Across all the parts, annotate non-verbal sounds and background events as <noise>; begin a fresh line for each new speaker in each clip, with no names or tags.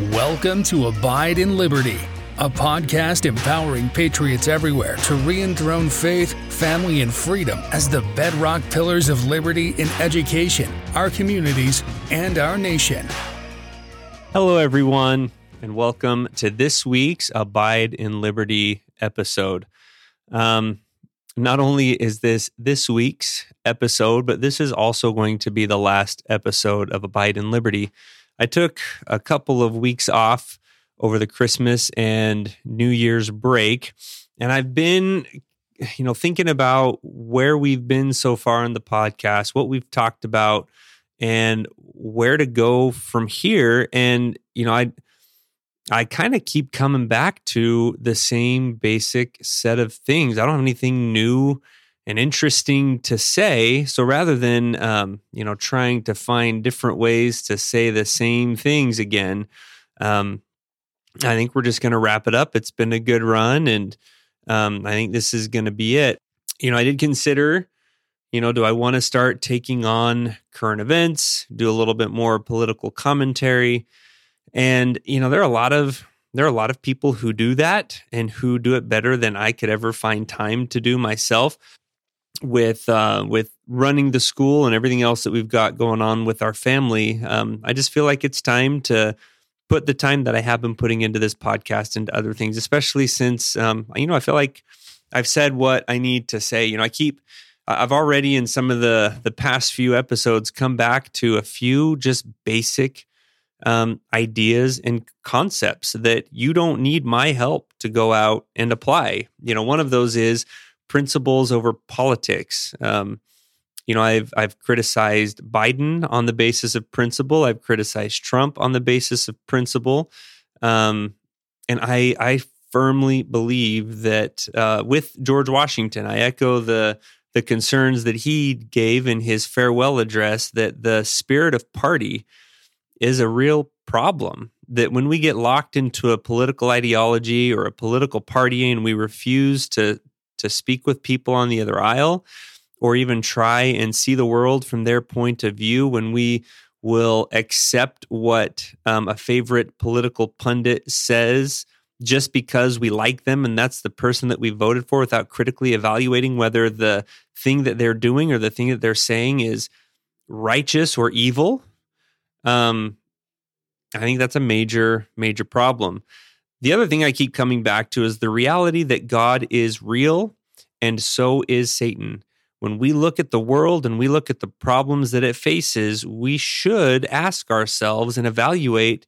Welcome to Abide in Liberty, a podcast empowering patriots everywhere to re enthrone faith, family, and freedom as the bedrock pillars of liberty in education, our communities, and our nation.
Hello, everyone, and welcome to this week's Abide in Liberty episode. Um, not only is this this week's episode, but this is also going to be the last episode of Abide in Liberty. I took a couple of weeks off over the Christmas and New Year's break, and I've been, you know, thinking about where we've been so far in the podcast, what we've talked about, and where to go from here. And you know, I I kind of keep coming back to the same basic set of things. I don't have anything new and interesting to say. So rather than um, you know trying to find different ways to say the same things again, um, I think we're just going to wrap it up. It's been a good run, and um, I think this is going to be it. You know, I did consider, you know, do I want to start taking on current events, do a little bit more political commentary, and you know, there are a lot of there are a lot of people who do that and who do it better than I could ever find time to do myself with uh, with running the school and everything else that we've got going on with our family, um, I just feel like it's time to put the time that I have been putting into this podcast into other things, especially since um, you know I feel like I've said what I need to say. You know, I keep I've already in some of the the past few episodes come back to a few just basic um, ideas and concepts that you don't need my help to go out and apply. You know, one of those is principles over politics. Um, you know, I've I've criticized Biden on the basis of principle. I've criticized Trump on the basis of principle, um, and I I firmly believe that uh, with George Washington, I echo the the concerns that he gave in his farewell address that the spirit of party is a real problem. That when we get locked into a political ideology or a political party and we refuse to to speak with people on the other aisle or even try and see the world from their point of view when we will accept what um, a favorite political pundit says just because we like them and that's the person that we voted for without critically evaluating whether the thing that they're doing or the thing that they're saying is righteous or evil um, i think that's a major major problem the other thing I keep coming back to is the reality that God is real and so is Satan. When we look at the world and we look at the problems that it faces, we should ask ourselves and evaluate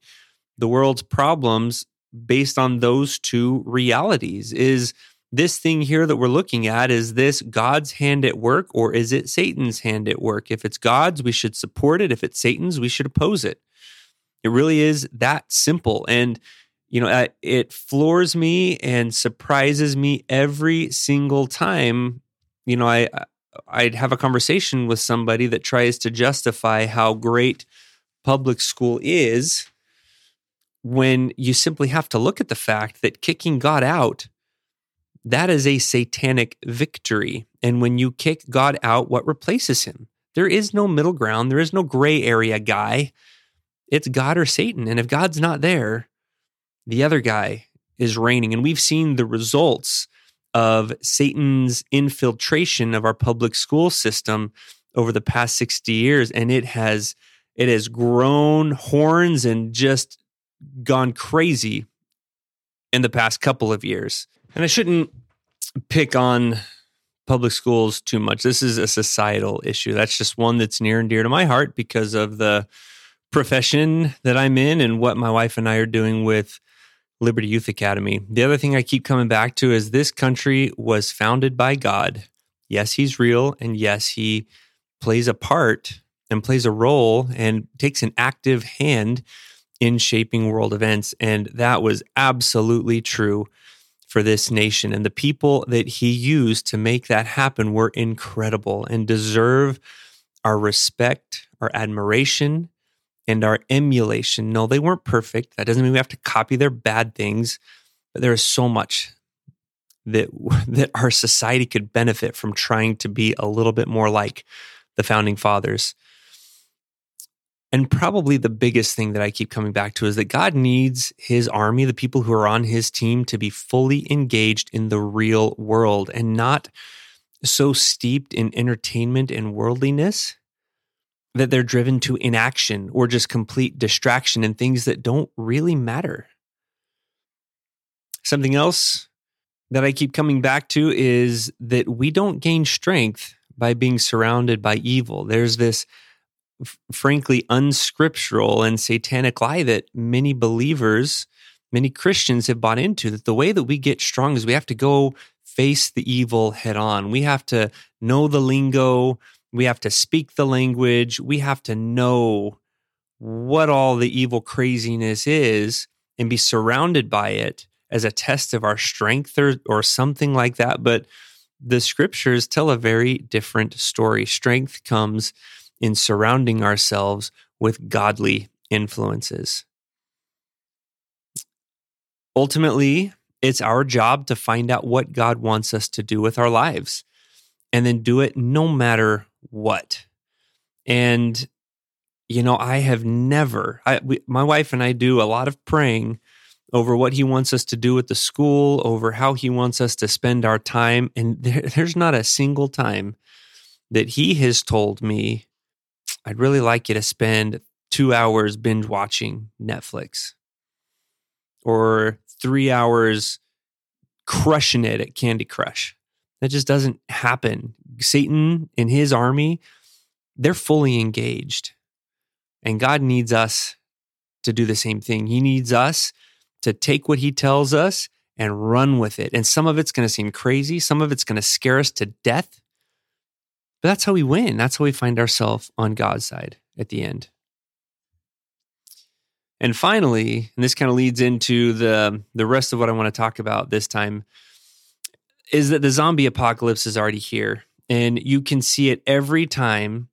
the world's problems based on those two realities. Is this thing here that we're looking at is this God's hand at work or is it Satan's hand at work? If it's God's, we should support it. If it's Satan's, we should oppose it. It really is that simple. And you know, it floors me and surprises me every single time. You know, I I'd have a conversation with somebody that tries to justify how great public school is when you simply have to look at the fact that kicking God out that is a satanic victory. And when you kick God out, what replaces him? There is no middle ground. There is no gray area guy. It's God or Satan. And if God's not there, the other guy is reigning. And we've seen the results of Satan's infiltration of our public school system over the past 60 years. And it has it has grown horns and just gone crazy in the past couple of years. And I shouldn't pick on public schools too much. This is a societal issue. That's just one that's near and dear to my heart because of the profession that I'm in and what my wife and I are doing with Liberty Youth Academy. The other thing I keep coming back to is this country was founded by God. Yes, he's real. And yes, he plays a part and plays a role and takes an active hand in shaping world events. And that was absolutely true for this nation. And the people that he used to make that happen were incredible and deserve our respect, our admiration, and our emulation. No, they weren't perfect. That doesn't mean we have to copy their bad things, but there is so much that <laughs> that our society could benefit from trying to be a little bit more like the founding fathers. And probably the biggest thing that I keep coming back to is that God needs his army, the people who are on his team, to be fully engaged in the real world and not so steeped in entertainment and worldliness that they're driven to inaction or just complete distraction and things that don't really matter. Something else that I keep coming back to is that we don't gain strength by being surrounded by evil. There's this f- frankly unscriptural and satanic lie that many believers, many Christians have bought into that the way that we get strong is we have to go face the evil head on. We have to know the lingo, we have to speak the language, we have to know what all the evil craziness is and be surrounded by it as a test of our strength or, or something like that. But the scriptures tell a very different story. Strength comes in surrounding ourselves with godly influences. Ultimately, it's our job to find out what God wants us to do with our lives and then do it no matter what. And, you know, I have never, I, we, my wife and I do a lot of praying over what he wants us to do at the school, over how he wants us to spend our time. And <laughs> there, there's not a single time that he has told me, I'd really like you to spend two hours binge watching Netflix or three hours crushing it at Candy Crush. That just doesn't happen. Satan and his army, they're fully engaged. And God needs us to do the same thing. He needs us to take what he tells us and run with it. And some of it's going to seem crazy, some of it's going to scare us to death. But that's how we win. That's how we find ourselves on God's side at the end. And finally, and this kind of leads into the the rest of what I want to talk about this time is that the zombie apocalypse is already here and you can see it every time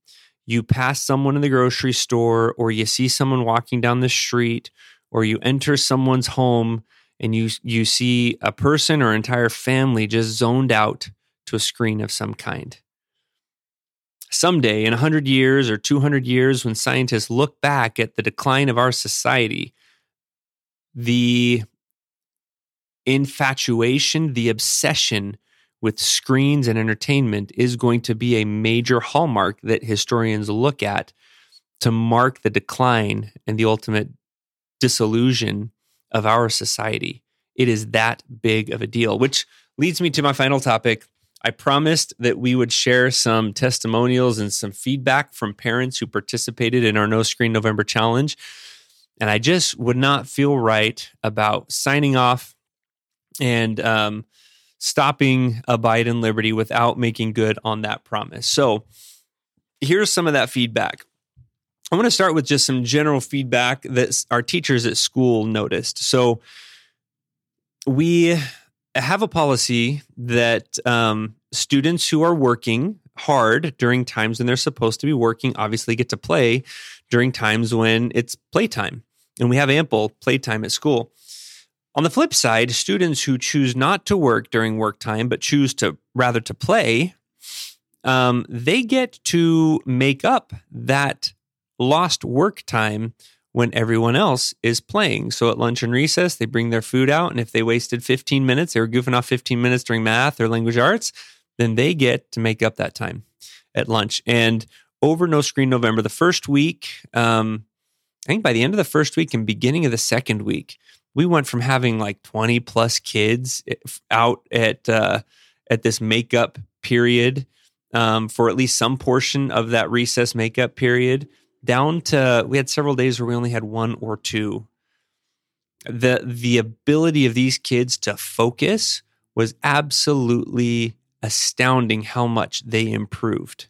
you pass someone in the grocery store or you see someone walking down the street or you enter someone's home and you you see a person or entire family just zoned out to a screen of some kind. Someday in 100 years or 200 years when scientists look back at the decline of our society, the infatuation, the obsession with screens and entertainment is going to be a major hallmark that historians look at to mark the decline and the ultimate disillusion of our society. It is that big of a deal, which leads me to my final topic. I promised that we would share some testimonials and some feedback from parents who participated in our No Screen November challenge. And I just would not feel right about signing off and um, stopping Abide in Liberty without making good on that promise. So here's some of that feedback. I want to start with just some general feedback that our teachers at school noticed. So, we have a policy that um, students who are working hard during times when they're supposed to be working obviously get to play during times when it's playtime. And we have ample playtime at school. On the flip side, students who choose not to work during work time but choose to rather to play, um, they get to make up that lost work time when everyone else is playing. So at lunch and recess, they bring their food out. And if they wasted 15 minutes, they were goofing off 15 minutes during math or language arts, then they get to make up that time at lunch. And over No Screen November, the first week, um, I think by the end of the first week and beginning of the second week, we went from having like 20 plus kids eh, out at uh, at this makeup period um, for at least some portion of that recess makeup period down to we had several days where we only had one or two. The the ability of these kids to focus was absolutely astounding how much they improved.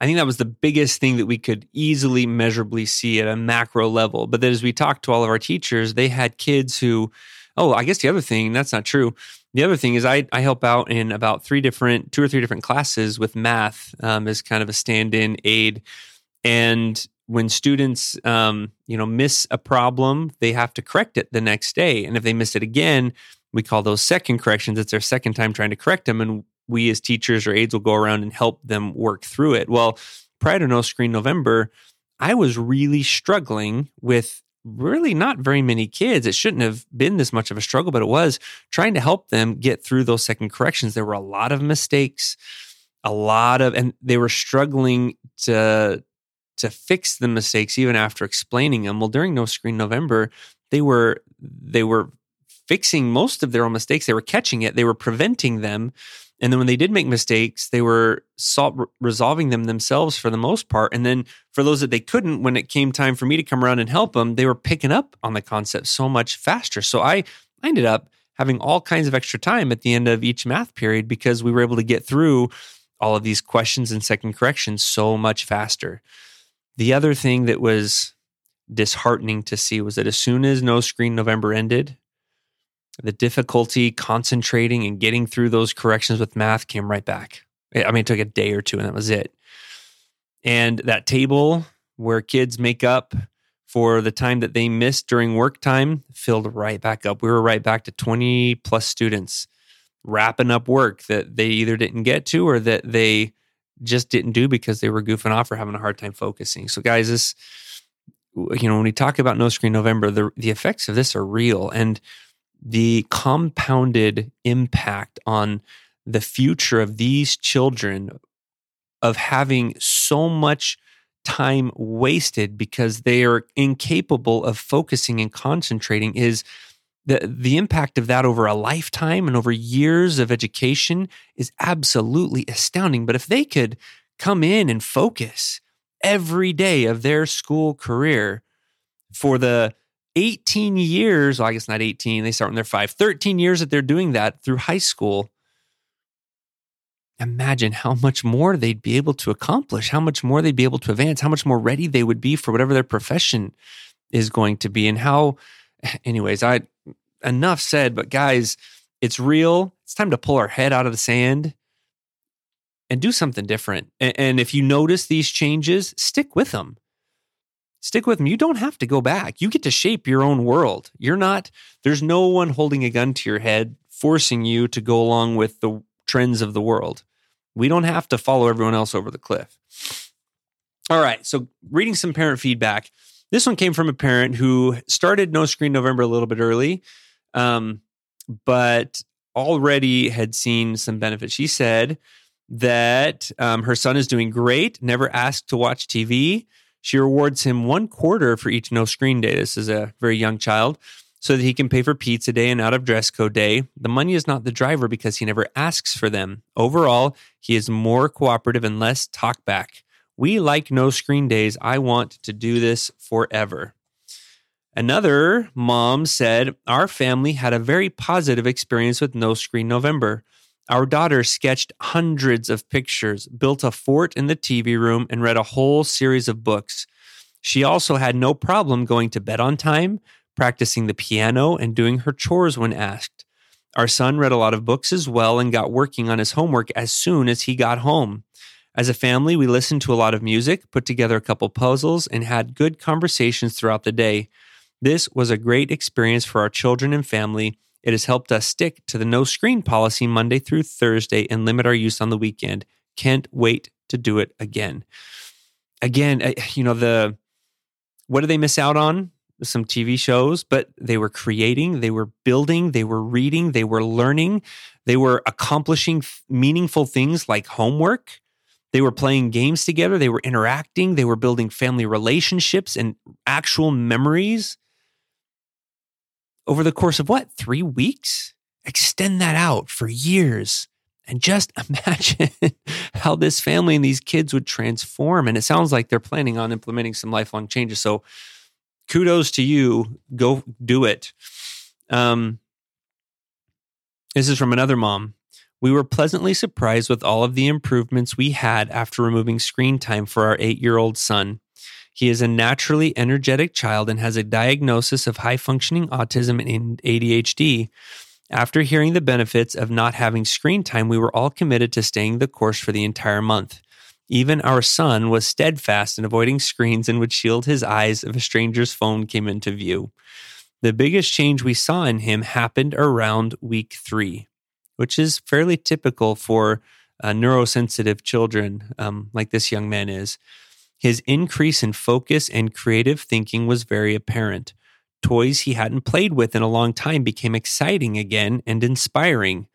I think that was the biggest thing that we could easily measurably see at a macro level. But then as we talked to all of our teachers, they had kids who, oh, I guess the other thing, that's not true. The other thing is I, I help out in about three different, two or three different classes with math um, as kind of a stand-in aide. And when students, um, you know, miss a problem, they have to correct it the next day. And if they miss it again, we call those second corrections. It's their second time trying to correct them. And we as teachers or aides will go around and help them work through it. Well, prior to No Screen November, I was really struggling with really not very many kids. It shouldn't have been this much of a struggle, but it was trying to help them get through those second corrections. There were a lot of mistakes, a lot of, and they were struggling to to fix the mistakes even after explaining them. Well, during No Screen November, they were they were fixing most of their own mistakes. They were catching it. They were preventing them. And then when they did make mistakes, they were sol- resolving them themselves for the most part. And then for those that they couldn't, when it came time for me to come around and help them, they were picking up on the concept so much faster. So I, I ended up having all kinds of extra time at the end of each math period because we were able to get through all of these questions and second corrections so much faster. The other thing that was disheartening to see was that as soon as No Screen November ended, the difficulty concentrating and getting through those corrections with math came right back. I mean, it took a day or two and that was it. And that table where kids make up for the time that they missed during work time filled right back up. We were right back to 20 plus students wrapping up work that they either didn't get to or that they just didn't do because they were goofing off or having a hard time focusing. So, guys, this, you know, when we talk about No Screen November, the, the effects of this are real. And the compounded impact on the future of these children of having so much time wasted because they are incapable of focusing and concentrating is the the impact of that over a lifetime and over years of education is absolutely astounding. But if they could come in and focus every day of their school career for the 18 years, well, I guess not 18, they start when they're five, 13 years that they're doing that through high school. Imagine how much more they'd be able to accomplish, how much more they'd be able to advance, how much more ready they would be for whatever their profession is going to be. And how, <sighs> anyways, I, enough said, but guys, it's real. It's time to pull our head out of the sand and do something different. And, if you notice these changes, stick with them stick with them. You don't have to go back. You get to shape your own world. You're not, there's no one holding a gun to your head forcing you to go along with the trends of the world. We don't have to follow everyone else over the cliff. All right. So, reading some parent feedback. This one came from a parent who started No Screen November a little bit early, um, but already had seen some benefits. She said that um, her son is doing great, never asked to watch TV, she rewards him one quarter for each no screen day. This is a very young child, so that he can pay for pizza day and out of dress code day. The money is not the driver because he never asks for them. Overall, he is more cooperative and less talk back. We like no screen days. I want to do this forever. Another mom said, Our family had a very positive experience with No Screen November. Our daughter sketched hundreds of pictures, built a fort in the TV room, and read a whole series of books. She also had no problem going to bed on time, practicing the piano, and doing her chores when asked. Our son read a lot of books as well and got working on his homework as soon as he got home. As a family, we listened to a lot of music, put together a couple puzzles, and had good conversations throughout the day. This was a great experience for our children and family it has helped us stick to the no screen policy Monday through Thursday and limit our use on the weekend. Can't wait to do it again. Again, you know, the what do they miss out on? Some TV shows, but they were creating, they were building, they were reading, they were learning, they were accomplishing meaningful things like homework. They were playing games together, they were interacting, they were building family relationships and actual memories over the course of what, three weeks? Extend that out for years. And just <laughs> imagine how this family and these kids would transform. And it sounds like they're planning on implementing some lifelong changes. So kudos to you. Go do it. Um, this is from another mom. We were pleasantly surprised with all of the improvements we had after removing screen time for our eight year old son. He is a naturally energetic child and has a diagnosis of high functioning autism and ADHD. After hearing the benefits of not having screen time, we were all committed to staying the course for the entire month. Even our son was steadfast in avoiding screens and would shield his eyes if a stranger's phone came into view. The biggest change we saw in him happened around week three, which is fairly typical for uh, neurosensitive children, um, like this young man is. His increase in focus and creative thinking was very apparent. Toys he hadn't played with in a long time became exciting again and inspiring.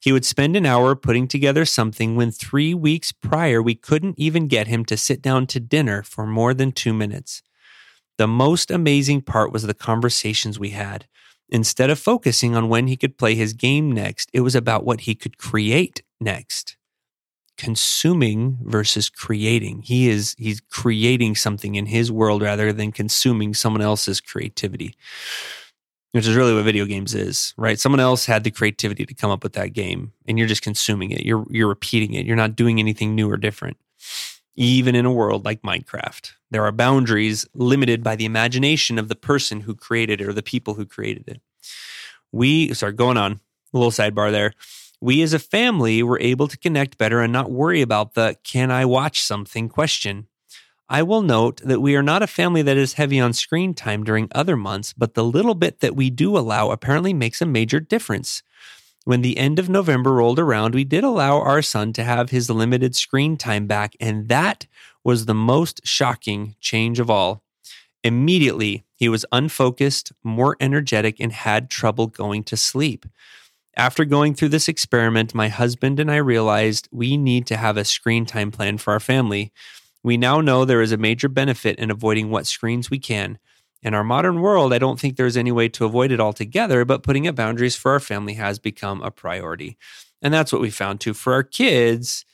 He would spend an hour putting together something when three weeks prior we couldn't even get him to sit down to dinner for more than two minutes. The most amazing part was the conversations we had. Instead of focusing on when he could play his game next, it was about what he could create next. Consuming versus creating. He is he's creating something in his world rather than consuming someone else's creativity which is really what video games is, right? Someone else had the creativity to come up with that game and you're just consuming it. You're you're repeating it. You're not doing anything new or different. Even in a world like Minecraft, there are boundaries limited by the imagination of the person who created it or the people who created it. We sorry, going on, a little sidebar there. We as a family were able to connect better and not worry about the can I watch something question. I will note that we are not a family that is heavy on screen time during other months, but the little bit that we do allow apparently makes a major difference. When the end of November rolled around, we did allow our son to have his limited screen time back, and that was the most shocking change of all. Immediately, he was unfocused, more energetic, and had trouble going to sleep. After going through this experiment, my husband and I realized we need to have a screen time plan for our family. We now know there is a major benefit in avoiding what screens we can. In our modern world, I don't think there's any way to avoid it altogether, but putting up boundaries for our family has become a priority. And that's what we found too. For our kids,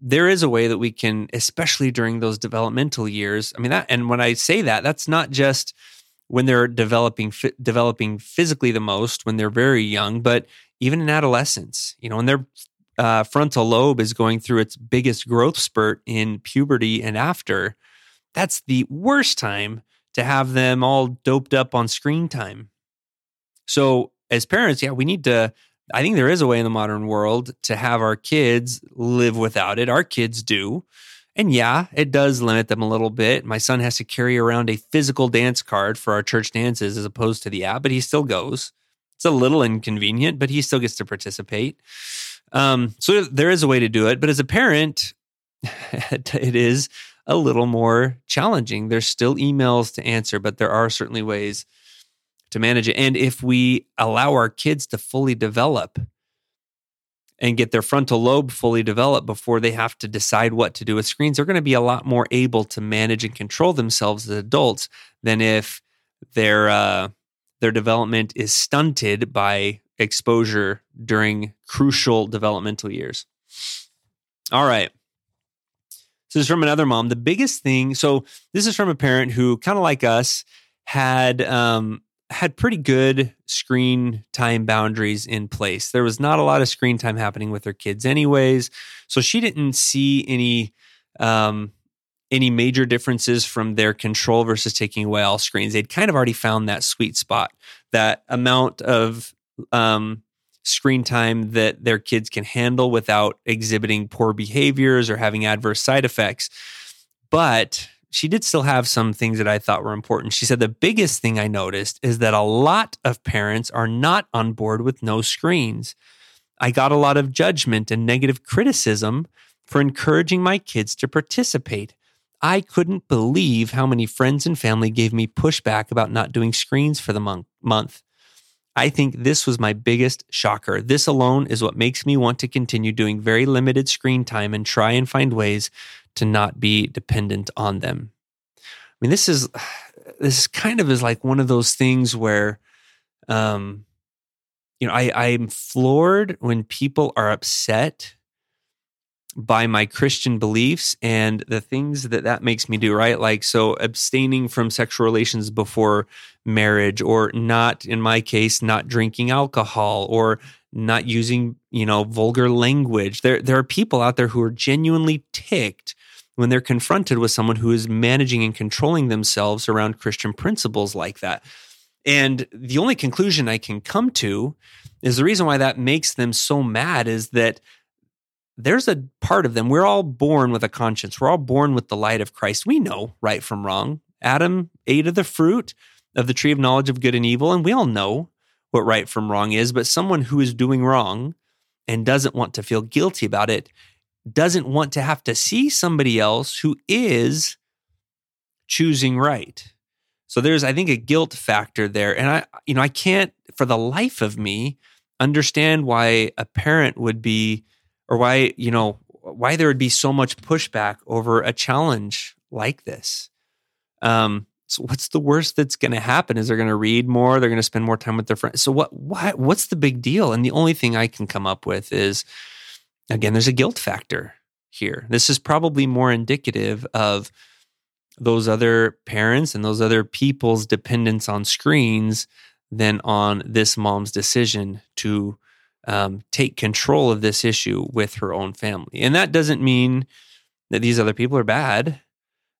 there is a way that we can, especially during those developmental years. I mean, that, and when I say that, that's not just when they're developing developing physically the most when they're very young, but even in adolescence. You know, when they're uh, frontal lobe is going through its biggest growth spurt in puberty and after, that's the worst time to have them all doped up on screen time. So, as parents, yeah, we need to. I think there is a way in the modern world to have our kids live without it. Our kids do. And yeah, it does limit them a little bit. My son has to carry around a physical dance card for our church dances as opposed to the app, but he still goes. It's a little inconvenient, but he still gets to participate. Um, so there is a way to do it, but as a parent, <laughs> it is a little more challenging. There's still emails to answer, but there are certainly ways to manage it. And if we allow our kids to fully develop and get their frontal lobe fully developed before they have to decide what to do with screens, they're going to be a lot more able to manage and control themselves as adults than if their uh, their development is stunted by exposure during crucial developmental years. All right. So this is from another mom. The biggest thing, so this is from a parent who, kind of like us, had um, had pretty good screen time boundaries in place. There was not a lot of screen time happening with her kids, anyways. So she didn't see any um, any major differences from their control versus taking away all screens. They'd kind of already found that sweet spot, that amount of um, screen time that their kids can handle without exhibiting poor behaviors or having adverse side effects. But she did still have some things that I thought were important. She said the biggest thing I noticed is that a lot of parents are not on board with no screens. I got a lot of judgment and negative criticism for encouraging my kids to participate. I couldn't believe how many friends and family gave me pushback about not doing screens for the month. I think this was my biggest shocker. This alone is what makes me want to continue doing very limited screen time and try and find ways to not be dependent on them. I mean, this is this kind of is like one of those things where um you know, I I'm floored when people are upset by my Christian beliefs and the things that that makes me do, right? Like, so abstaining from sexual relations before marriage, or not, in my case, not drinking alcohol, or not using, you know, vulgar language. There, there are people out there who are genuinely ticked when they're confronted with someone who is managing and controlling themselves around Christian principles like that. And the only conclusion I can come to is the reason why that makes them so mad is that there's a part of them. We're all born with a conscience. We're all born with the light of Christ. We know right from wrong. Adam ate of the fruit of the tree of knowledge of good and evil, and we all know what right from wrong is. But someone who is doing wrong and doesn't want to feel guilty about it doesn't want to have to see somebody else who is choosing right. So there's I think a guilt factor there and I you know I can't for the life of me understand why a parent would be or why you know why there would be so much pushback over a challenge like this. Um so what's the worst that's going to happen? Is they're going to read more? They're going to spend more time with their friends. So what? Why, what's the big deal? And the only thing I can come up with is, again, there's a guilt factor here. This is probably more indicative of those other parents and those other people's dependence on screens than on this mom's decision to um, take control of this issue with her own family. And that doesn't mean that these other people are bad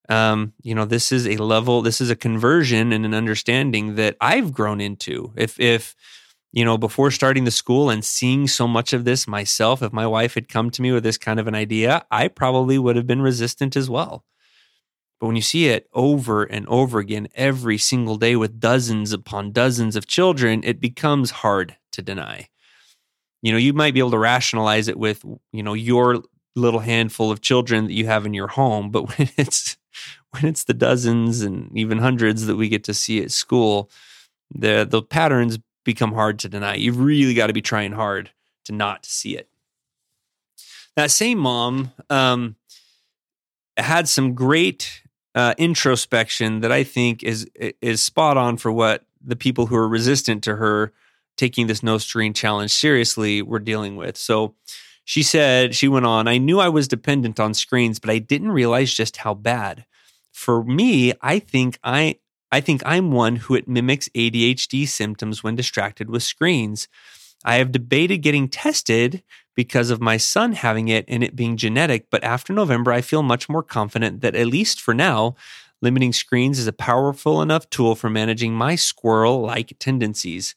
um, you know, this is a level, this is a conversion and an understanding that I've grown into. If, if, you know, before starting the school and seeing so much of this myself, if my wife had come to me with this kind of an idea, I probably would have been resistant as well. But when you see it over and over again every single day with dozens upon dozens of children, it becomes hard to deny. You know, you might be able to rationalize it with, you know, your little handful of children that you have in your home, but <laughs> when it's when it's the dozens and even hundreds that we get to see at school, the the patterns become hard to deny. You've really got to be trying hard to not see it. That same mom um, had some great uh, introspection that I think is is spot on for what the people who are resistant to her taking this no screen challenge seriously were dealing with. So she said, she went on, I knew I was dependent on screens, but I didn't realize just how bad. For me, I think I I think I'm one who it mimics ADHD symptoms when distracted with screens. I have debated getting tested because of my son having it and it being genetic, but after November, I feel much more confident that, at least for now, limiting screens is a powerful enough tool for managing my squirrel like tendencies.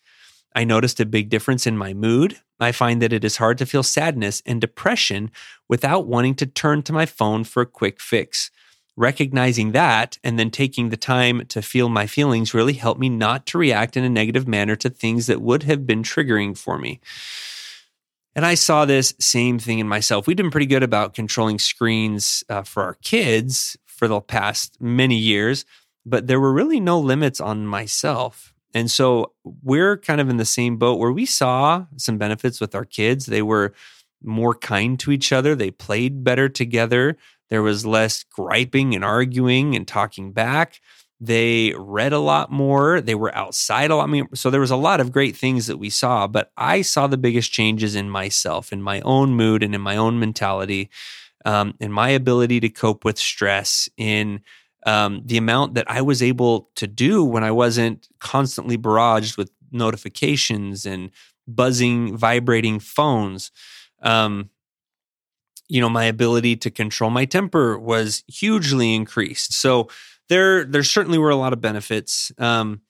I noticed a big difference in my mood. I find that it is hard to feel sadness and depression without wanting to turn to my phone for a quick fix. Recognizing that and then taking the time to feel my feelings really helped me not to react in a negative manner to things that would have been triggering for me. And I saw this same thing in myself. We've been pretty good about controlling screens uh, for our kids for the past many years, but there were really no limits on myself. And so we're kind of in the same boat where we saw some benefits with our kids. They were more kind to each other, they played better together. There was less griping and arguing and talking back. They read a lot more. They were outside a lot more. So there was a lot of great things that we saw, but I saw the biggest changes in myself, in my own mood, and in my own mentality, um, in my ability to cope with stress, in um, the amount that I was able to do when I wasn't constantly barraged with notifications and buzzing, vibrating phones. Um, you know, my ability to control my temper was hugely increased. So there, there certainly were a lot of benefits. Um,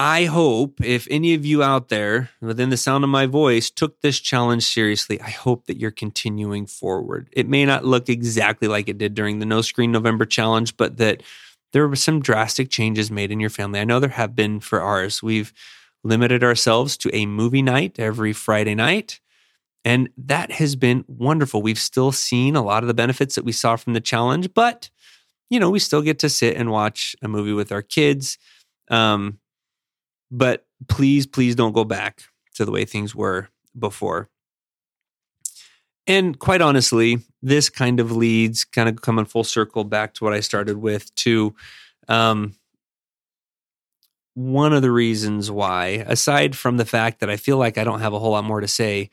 I hope if any of you out there within the sound of my voice took this challenge seriously, I hope that you're continuing forward. It may not look exactly like it did during the No Screen November challenge, but that there were some drastic changes made in your family. I know there have been for ours. We've limited ourselves to a movie night every Friday night. And that has been wonderful. We've still seen a lot of the benefits that we saw from the challenge, but you know, we still get to sit and watch a movie with our kids. Um, but please, please don't go back to the way things were before. And quite honestly, this kind of leads, kind of coming full circle back to what I started with, to um, one of the reasons why, aside from the fact that I feel like I don't have a whole lot more to say,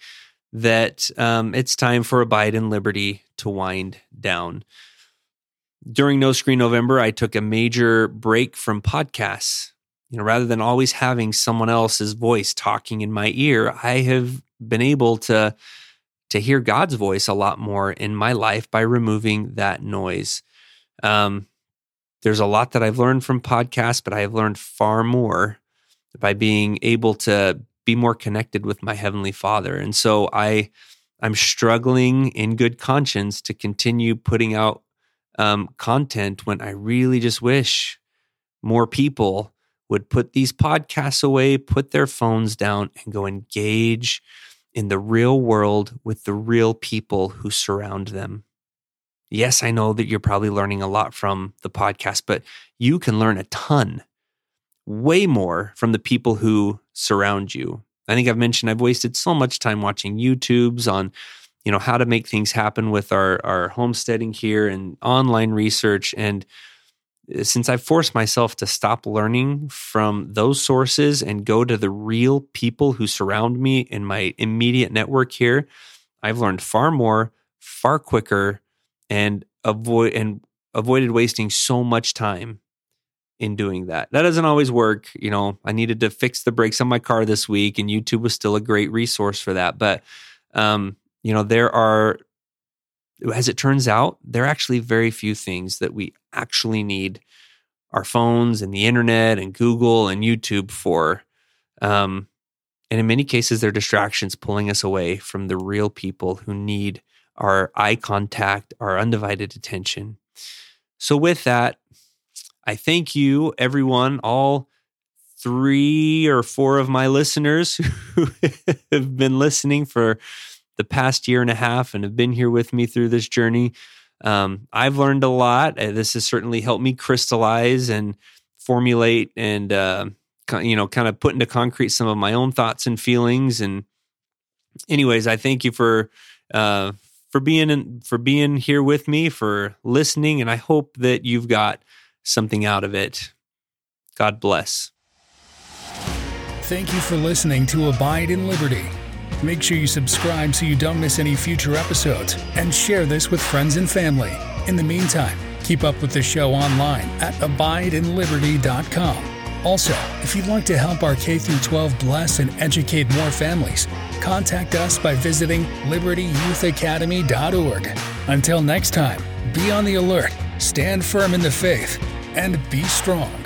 that um, it's time for Abide in Liberty to wind down. During No Screen November, I took a major break from podcasts you know, rather than always having someone else's voice talking in my ear, I have been able to to hear God's voice a lot more in my life by removing that noise. Um, there's a lot that I've learned from podcasts, but I have learned far more by being able to be more connected with my heavenly Father. And so I I'm struggling in good conscience to continue putting out um, content when I really just wish more people would put these podcasts away, put their phones down, and go engage in the real world with the real people who surround them. Yes, I know that you're probably learning a lot from the podcast, but you can learn a ton, way more from the people who surround you. I think I've mentioned I've wasted so much time watching YouTubes on, you know, how to make things happen with our our homesteading here and online research and uh, since I've forced myself to stop learning from those sources and go to the real people who surround me in my immediate network here, I've learned far more, far quicker, and avoid and avoided wasting so much time in doing that. That doesn't always work. You know, I needed to fix the brakes on my car this week, and YouTube was still a great resource for that. But, um, you know, there are, as it turns out, there are actually very few things that we actually need our phones and the internet and Google and YouTube for. Um, and in many cases, they're distractions pulling us away from the real people who need our eye contact, our undivided attention. So, with that, I thank you, everyone, all three or four of my listeners <laughs> who have been listening for the past year and a half and have been here with me through this journey. Um, I've learned a lot. Uh, this has certainly helped me crystallize and formulate and, uh, you know, kind of put into concrete some of my own thoughts and feelings. And, anyways, I thank you for uh, for being in, for being here with me, for listening, and I hope that you've got something out of it. God bless.
Thank you for listening to Abide in Liberty. Make sure you subscribe so you don't miss any future episodes and share this with friends and family. In the meantime, keep up with the show online at abideinliberty.com. Also, if you'd like to help our K 12 bless and educate more families, contact us by visiting libertyyouthacademy.org. Until next time, be on the alert, stand firm in the faith, and be strong.